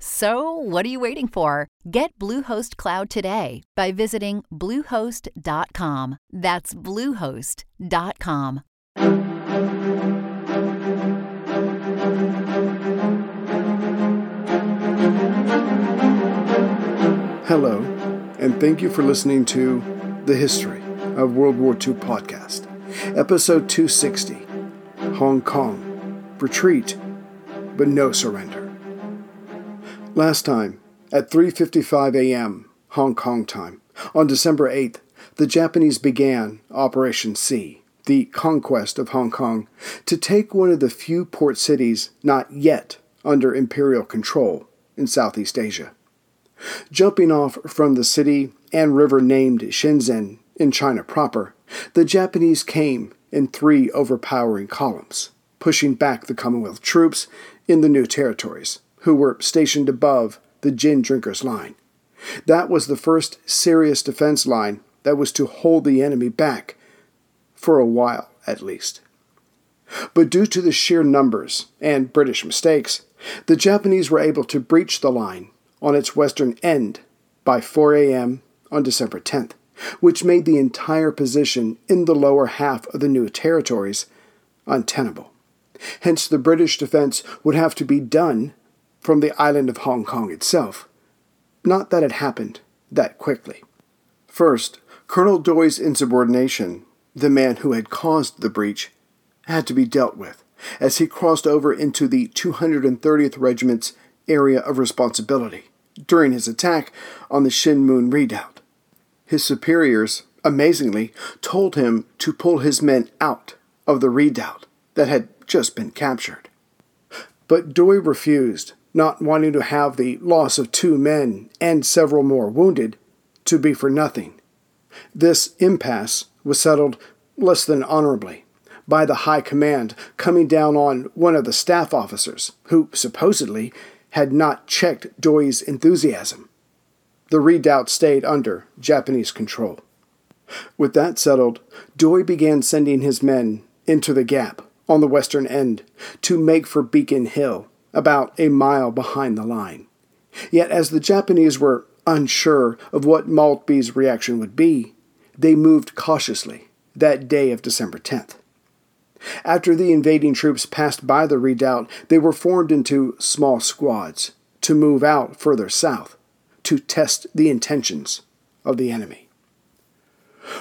So, what are you waiting for? Get Bluehost Cloud today by visiting Bluehost.com. That's Bluehost.com. Hello, and thank you for listening to The History of World War II podcast, episode 260 Hong Kong Retreat, but no surrender. Last time, at 3:55 a.m. Hong Kong time, on December 8th, the Japanese began Operation C, the conquest of Hong Kong, to take one of the few port cities not yet under imperial control in Southeast Asia. Jumping off from the city and river named Shenzhen in China proper, the Japanese came in three overpowering columns, pushing back the Commonwealth troops in the new territories who were stationed above the gin drinkers' line. That was the first serious defense line that was to hold the enemy back, for a while at least. But due to the sheer numbers and British mistakes, the Japanese were able to breach the line on its western end by 4 a.m. on December 10th, which made the entire position in the lower half of the new territories untenable. Hence, the British defense would have to be done from the island of Hong Kong itself. Not that it happened that quickly. First, Colonel Doi's insubordination, the man who had caused the breach, had to be dealt with as he crossed over into the 230th Regiment's area of responsibility during his attack on the Shing Mun redoubt. His superiors, amazingly, told him to pull his men out of the redoubt that had just been captured. But Doy refused not wanting to have the loss of two men and several more wounded to be for nothing. This impasse was settled less than honorably by the High Command coming down on one of the staff officers, who supposedly had not checked Doi's enthusiasm. The redoubt stayed under Japanese control. With that settled, Doi began sending his men into the gap on the western end to make for Beacon Hill about a mile behind the line. Yet, as the Japanese were unsure of what Maltby's reaction would be, they moved cautiously that day of December 10th. After the invading troops passed by the redoubt, they were formed into small squads to move out further south to test the intentions of the enemy.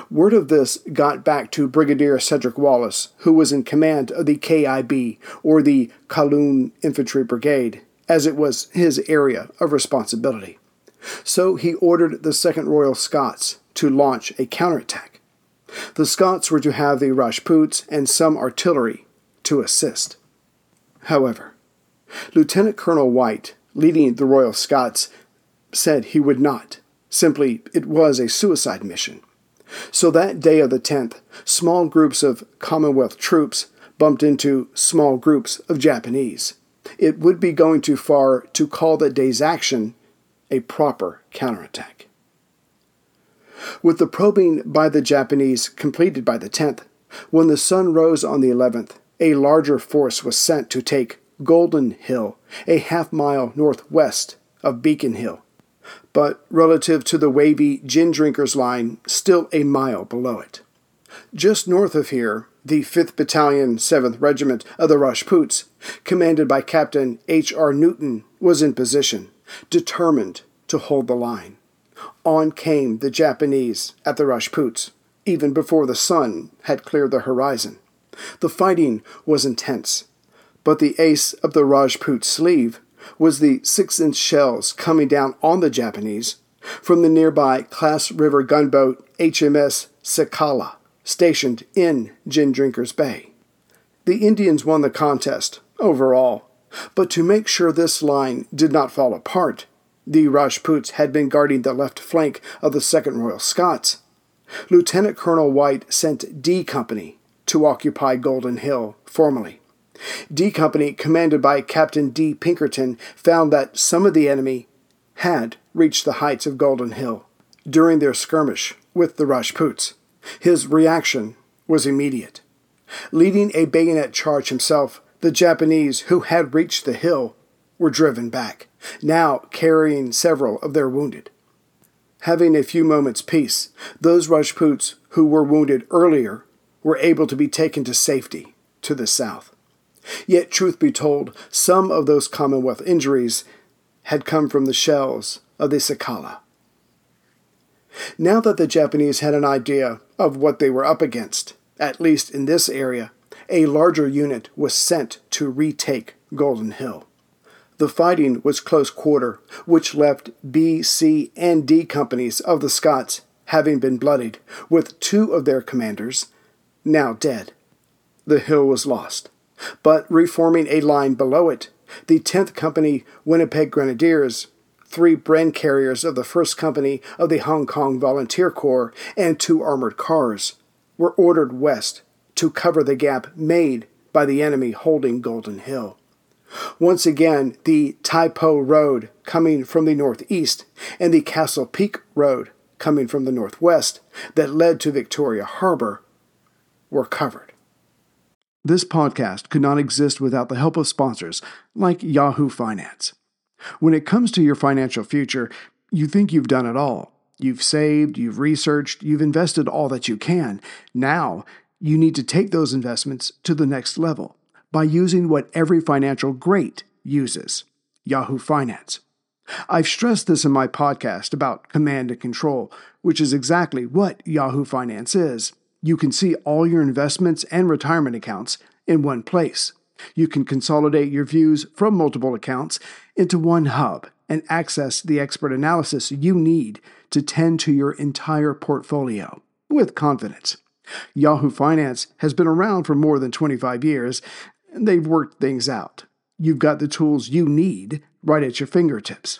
Word of this got back to Brigadier Cedric Wallis, who was in command of the KIB, or the Kowloon Infantry Brigade, as it was his area of responsibility. So he ordered the 2nd Royal Scots to launch a counterattack. The Scots were to have the Rajputs and some artillery to assist. However, Lieutenant Colonel White, leading the Royal Scots, said he would not. Simply, it was a suicide mission. So that day of the 10th, small groups of Commonwealth troops bumped into small groups of Japanese. It would be going too far to call that day's action a proper counterattack. With the probing by the Japanese completed by the 10th, when the sun rose on the 11th, a larger force was sent to take Golden Hill, a half mile northwest of Beacon Hill, but relative to the wavy gin drinkers line, still a mile below it. Just north of here, the 5th Battalion, 7th Regiment of the Rajputs, commanded by Captain H. R. Newton, was in position, determined to hold the line. On came the Japanese at the Rajputs, even before the sun had cleared the horizon. The fighting was intense, but the ace of the Rajput sleeve was the 6 inch shells coming down on the Japanese from the nearby Class River gunboat HMS Cicala, stationed in Gin Drinkers Bay. The Indians won the contest, overall, but to make sure this line did not fall apart, the Rajputs had been guarding the left flank of the 2nd Royal Scots. Lieutenant Colonel White sent D Company to occupy Golden Hill formally. D Company, commanded by Captain D. Pinkerton, found that some of the enemy had reached the heights of Golden Hill during their skirmish with the Rajputs. His reaction was immediate. Leading a bayonet charge himself, the Japanese who had reached the hill were driven back, now carrying several of their wounded. Having a few moments' peace, those Rajputs who were wounded earlier were able to be taken to safety to the south. Yet, truth be told, some of those Commonwealth injuries had come from the shells of the Cicala. Now that the Japanese had an idea of what they were up against, at least in this area, a larger unit was sent to retake Golden Hill. The fighting was close quarter, which left B, C, and D companies of the Scots having been bloodied, with two of their commanders now dead. The hill was lost, but reforming a line below it, the 10th Company Winnipeg Grenadiers, three Bren carriers of the 1st Company of the Hong Kong Volunteer Corps, and two armored cars were ordered west to cover the gap made by the enemy holding Golden Hill. Once again, the Tai Po Road coming from the northeast and the Castle Peak Road coming from the northwest that led to Victoria Harbor were covered. This podcast could not exist without the help of sponsors like Yahoo Finance. When it comes to your financial future, you think you've done it all. You've saved, you've researched, you've invested all that you can. Now, you need to take those investments to the next level by using what every financial great uses Yahoo Finance. I've stressed this in my podcast about command and control, which is exactly what Yahoo Finance is. You can see all your investments and retirement accounts in one place. You can consolidate your views from multiple accounts into one hub and access the expert analysis you need to tend to your entire portfolio with confidence. Yahoo Finance has been around for more than 25 years, and they've worked things out. You've got the tools you need right at your fingertips.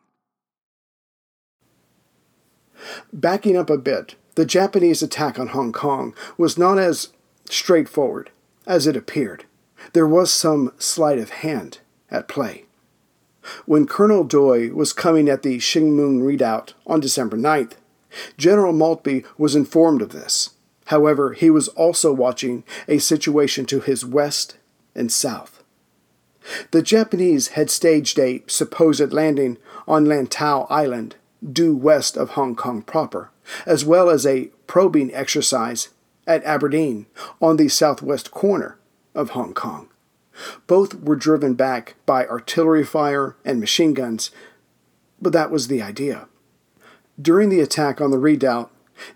Backing up a bit, the Japanese attack on Hong Kong was not as straightforward as it appeared. There was some sleight of hand at play. When Colonel Doi was coming at the Shing Mun redoubt on December 9th, General Maltby was informed of this. However, he was also watching a situation to his west and south. The Japanese had staged a supposed landing on Lantau Island, due west of Hong Kong proper, as well as a probing exercise at Aberdeen on the southwest corner of Hong Kong. Both were driven back by artillery fire and machine guns, but that was the idea. During the attack on the redoubt,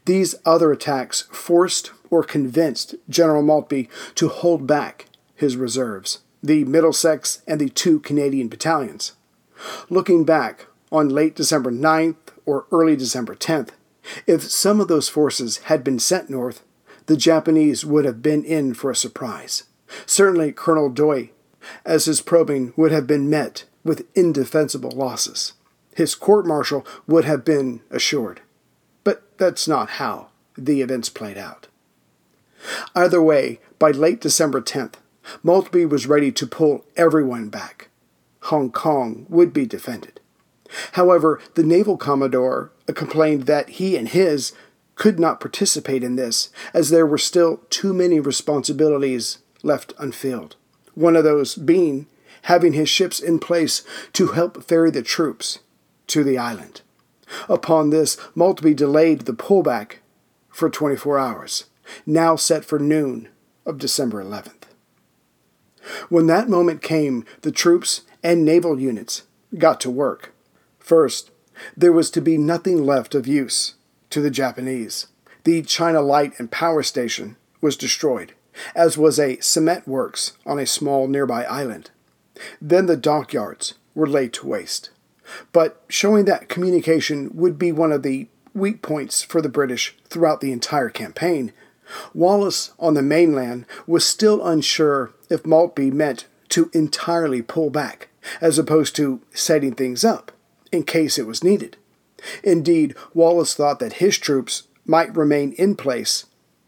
these other attacks forced or convinced General Maltby to hold back his reserves, the Middlesex and the two Canadian battalions. Looking back on late December 9th or early December 10th, if some of those forces had been sent north, the Japanese would have been in for a surprise. Certainly, Colonel Doi, as his probing would have been met with indefensible losses his court martial would have been assured. But that's not how the events played out. Either way, by late December 10th, Maltby was ready to pull everyone back. Hong Kong would be defended. However, the naval commodore complained that he and his could not participate in this, as there were still too many responsibilities left unfilled. One of those being having his ships in place to help ferry the troops to the island. Upon this, Maltby delayed the pullback for 24 hours, now set for noon of December 11th. When that moment came, the troops and naval units got to work. First, there was to be nothing left of use to the Japanese. The China Light and Power Station was destroyed, as was a cement works on a small nearby island. Then the dockyards were laid to waste. But showing that communication would be one of the weak points for the British throughout the entire campaign, Wallis on the mainland was still unsure if Maltby meant to entirely pull back, as opposed to setting things up in case it was needed. Indeed, Wallis thought that his troops might remain in place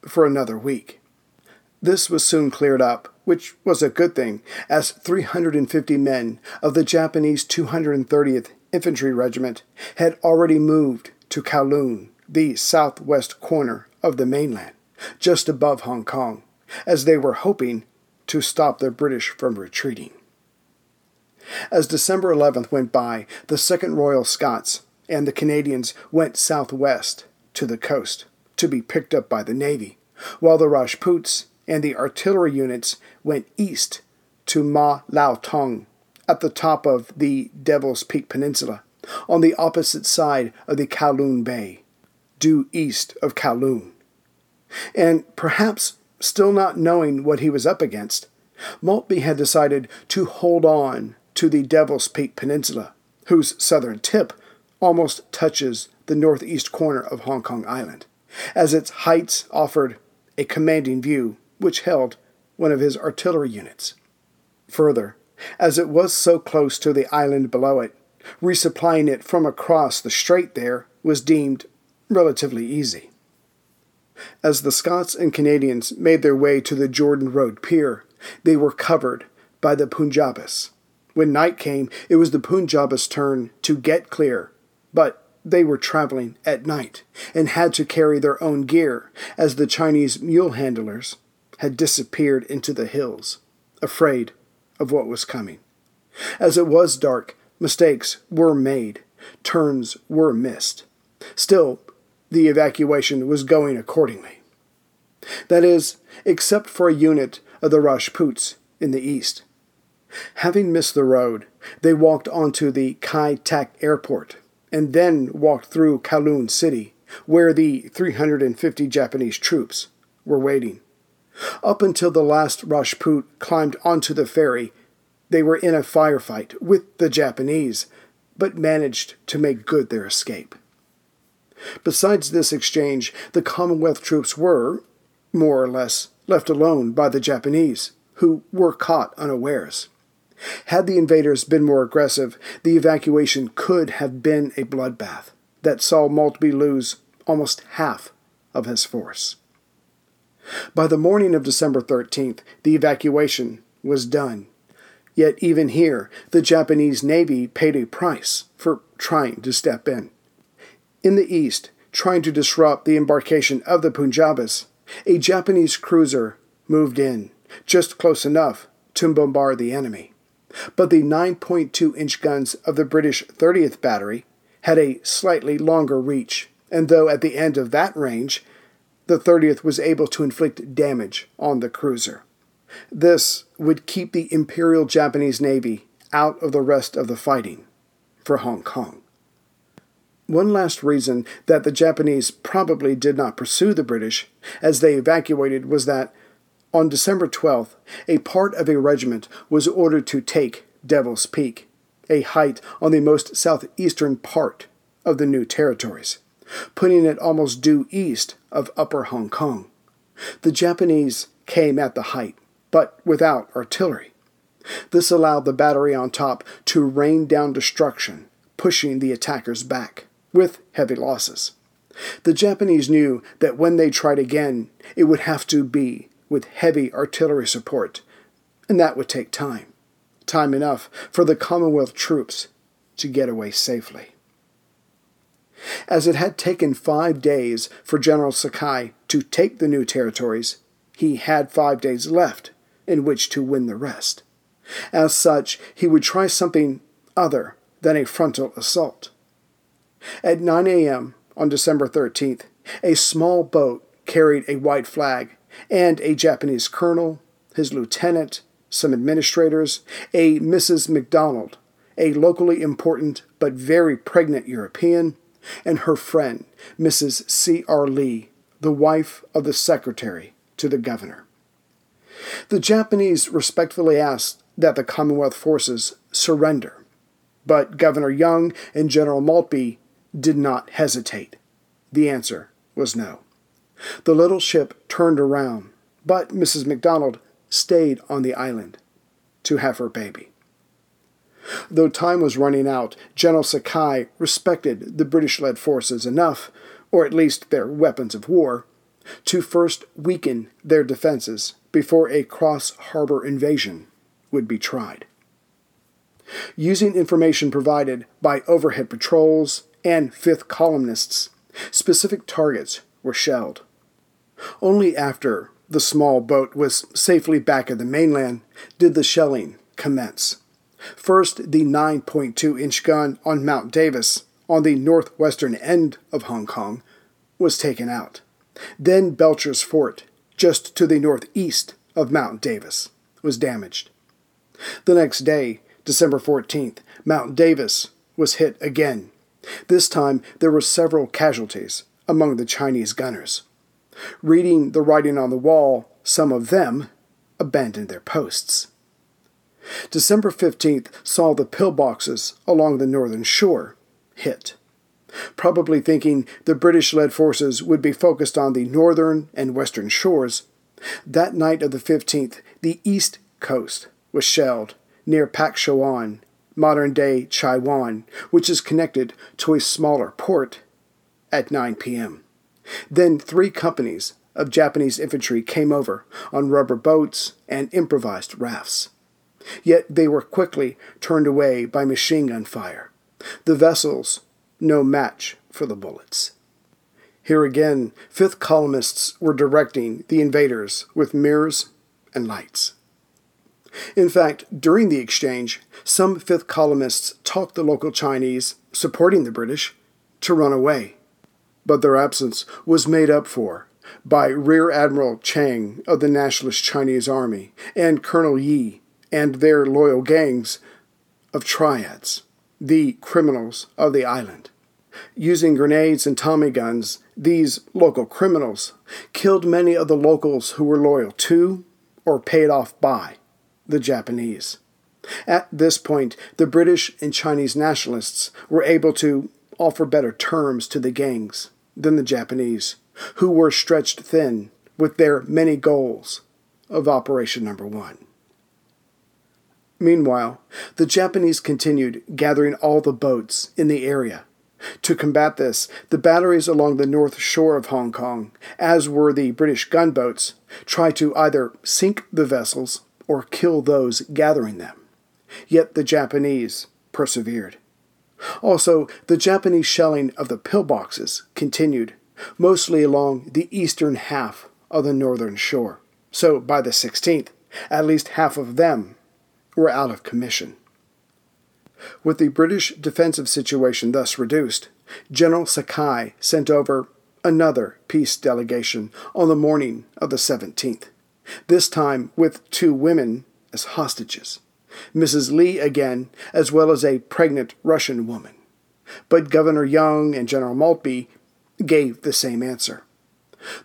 for another week. This was soon cleared up, which was a good thing, as 350 men of the Japanese 230th Infantry Regiment had already moved to Kowloon, the southwest corner of the mainland, just above Hong Kong, as they were hoping to stop the British from retreating. As December 11th went by, the 2nd Royal Scots and the Canadians went southwest to the coast to be picked up by the Navy, while the Rajputs and the artillery units went east to Ma Lau Tong at the top of the Devil's Peak Peninsula, on the opposite side of the Kowloon Bay, due east of Kowloon. And perhaps still not knowing what he was up against, Maltby had decided to hold on to the Devil's Peak Peninsula, whose southern tip almost touches the northeast corner of Hong Kong Island, as its heights offered a commanding view which held one of his artillery units. Further, as it was so close to the island below it, resupplying it from across the strait there was deemed relatively easy. As the Scots and Canadians made their way to the Jordan Road pier, they were covered by the Punjabis. When night came, it was the Punjabis' turn to get clear, but they were traveling at night and had to carry their own gear, as the Chinese mule handlers had disappeared into the hills, afraid of what was coming. As it was dark, mistakes were made, turns were missed. Still, the evacuation was going accordingly. That is, except for a unit of the Rajputs in the east. Having missed the road, they walked onto the Kai Tak airport and then walked through Kowloon City, where the 350 Japanese troops were waiting. Up until the last Rajput climbed onto the ferry, they were in a firefight with the Japanese, but managed to make good their escape. Besides this exchange, the Commonwealth troops were, more or less, left alone by the Japanese, who were caught unawares. Had the invaders been more aggressive, the evacuation could have been a bloodbath that saw Maltby lose almost half of his force. By the morning of December 13th, the evacuation was done. Yet, even here, the Japanese Navy paid a price for trying to step in. In the east, trying to disrupt the embarkation of the Punjabis, a Japanese cruiser moved in, just close enough to bombard the enemy. But the 9.2 inch guns of the British 30th Battery had a slightly longer reach, and though at the end of that range, the 30th was able to inflict damage on the cruiser. This would keep the Imperial Japanese Navy out of the rest of the fighting for Hong Kong. One last reason that the Japanese probably did not pursue the British as they evacuated was that on December 12th, a part of a regiment was ordered to take Devil's Peak, a height on the most southeastern part of the new territories putting it almost due east of Upper Hong Kong. The Japanese came at the height, but without artillery. This allowed the battery on top to rain down destruction, pushing the attackers back, with heavy losses. The Japanese knew that when they tried again, it would have to be with heavy artillery support, and that would take time. Time enough for the Commonwealth troops to get away safely. As it had taken five days for General Sakai to take the new territories, he had five days left in which to win the rest. As such, he would try something other than a frontal assault. At 9 a.m. on December 13th, a small boat carried a white flag and a Japanese colonel, his lieutenant, some administrators, a Mrs. MacDonald, a locally important but very pregnant European, and her friend, Mrs. C. R. Lee, the wife of the secretary to the governor. The Japanese respectfully asked that the Commonwealth forces surrender, but Governor Young and General Maltby did not hesitate. The answer was no. The little ship turned around, but Mrs. MacDonald stayed on the island to have her baby. Though time was running out, General Sakai respected the British led forces enough, or at least their weapons of war, to first weaken their defenses before a cross harbor invasion would be tried. Using information provided by overhead patrols and fifth columnists, specific targets were shelled. Only after the small boat was safely back at the mainland did the shelling commence. First, the 9.2 inch gun on Mount Davis, on the northwestern end of Hong Kong, was taken out. Then Belcher's Fort, just to the northeast of Mount Davis, was damaged. The next day, December 14th, Mount Davis was hit again. This time, there were several casualties among the Chinese gunners. Reading the writing on the wall, some of them abandoned their posts. December 15th saw the pillboxes along the northern shore hit. Probably thinking the British led forces would be focused on the northern and western shores, that night of the 15th, the east coast was shelled near Pak Choan, modern day Chai Wan, which is connected to a smaller port, at 9 p.m. Then three companies of Japanese infantry came over on rubber boats and improvised rafts. Yet they were quickly turned away by machine gun fire. The vessels, no match for the bullets. Here again, fifth columnists were directing the invaders with mirrors and lights. In fact, during the exchange, some fifth columnists talked the local Chinese, supporting the British, to run away. But their absence was made up for by Rear Admiral Chang of the Nationalist Chinese Army and Colonel Yi and their loyal gangs of triads, the criminals of the island. Using grenades and Tommy guns, these local criminals killed many of the locals who were loyal to or paid off by the Japanese. At this point, the British and Chinese nationalists were able to offer better terms to the gangs than the Japanese, who were stretched thin with their many goals of Operation Number One. Meanwhile, the Japanese continued gathering all the boats in the area. To combat this, the batteries along the north shore of Hong Kong, as were the British gunboats, tried to either sink the vessels or kill those gathering them. Yet the Japanese persevered. Also, the Japanese shelling of the pillboxes continued, mostly along the eastern half of the northern shore. So by the 16th, at least half of them were out of commission. With the British defensive situation thus reduced, General Sakai sent over another peace delegation on the morning of the 17th, this time with two women as hostages. Mrs. Lee again, as well as a pregnant Russian woman. But Governor Young and General Maltby gave the same answer.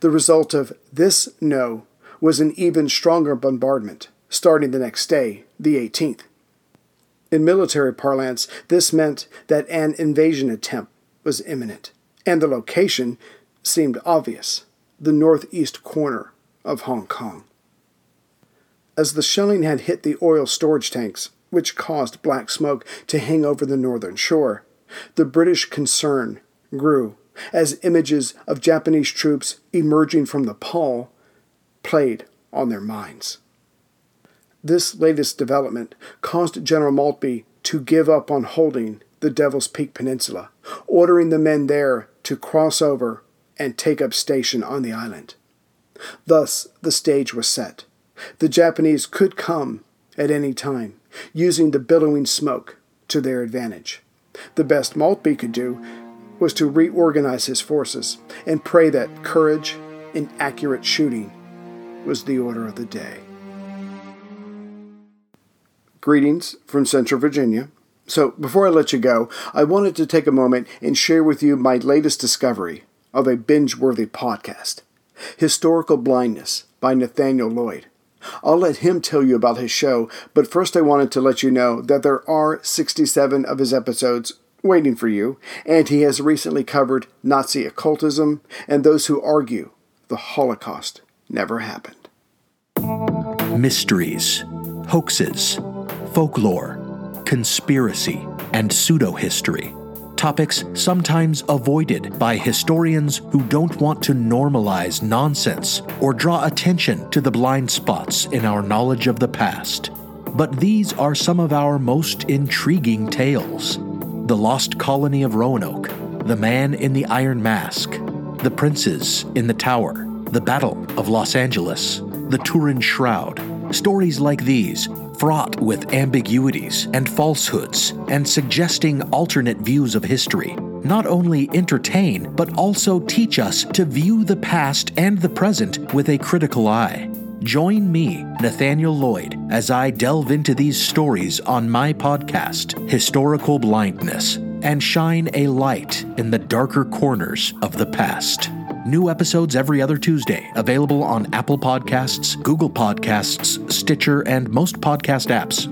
The result of this no was an even stronger bombardment, starting the next day, the 18th. In military parlance, this meant that an invasion attempt was imminent, and the location seemed obvious the northeast corner of Hong Kong. As the shelling had hit the oil storage tanks, which caused black smoke to hang over the northern shore, the British concern grew as images of Japanese troops emerging from the pall played on their minds. This latest development caused General Maltby to give up on holding the Devil's Peak Peninsula, ordering the men there to cross over and take up station on the island. Thus, the stage was set. The Japanese could come at any time, using the billowing smoke to their advantage. The best Maltby could do was to reorganize his forces and pray that courage and accurate shooting was the order of the day. Greetings from Central Virginia. So, before I let you go, I wanted to take a moment and share with you my latest discovery of a binge worthy podcast Historical Blindness by Nathaniel Lloyd. I'll let him tell you about his show, but first I wanted to let you know that there are 67 of his episodes waiting for you, and he has recently covered Nazi occultism and those who argue the Holocaust never happened. Mysteries, hoaxes, folklore, conspiracy, and pseudo history topics sometimes avoided by historians who don't want to normalize nonsense or draw attention to the blind spots in our knowledge of the past. But these are some of our most intriguing tales The Lost Colony of Roanoke, The Man in the Iron Mask, The Princes in the Tower, The Battle of Los Angeles, The Turin Shroud. Stories like these fraught with ambiguities and falsehoods and suggesting alternate views of history, not only entertain, but also teach us to view the past and the present with a critical eye. Join me, Nathaniel Lloyd, as I delve into these stories on my podcast, Historical Blindness, and shine a light in the darker corners of the past. New episodes every other Tuesday, available on Apple Podcasts, Google Podcasts, Stitcher, and most podcast apps.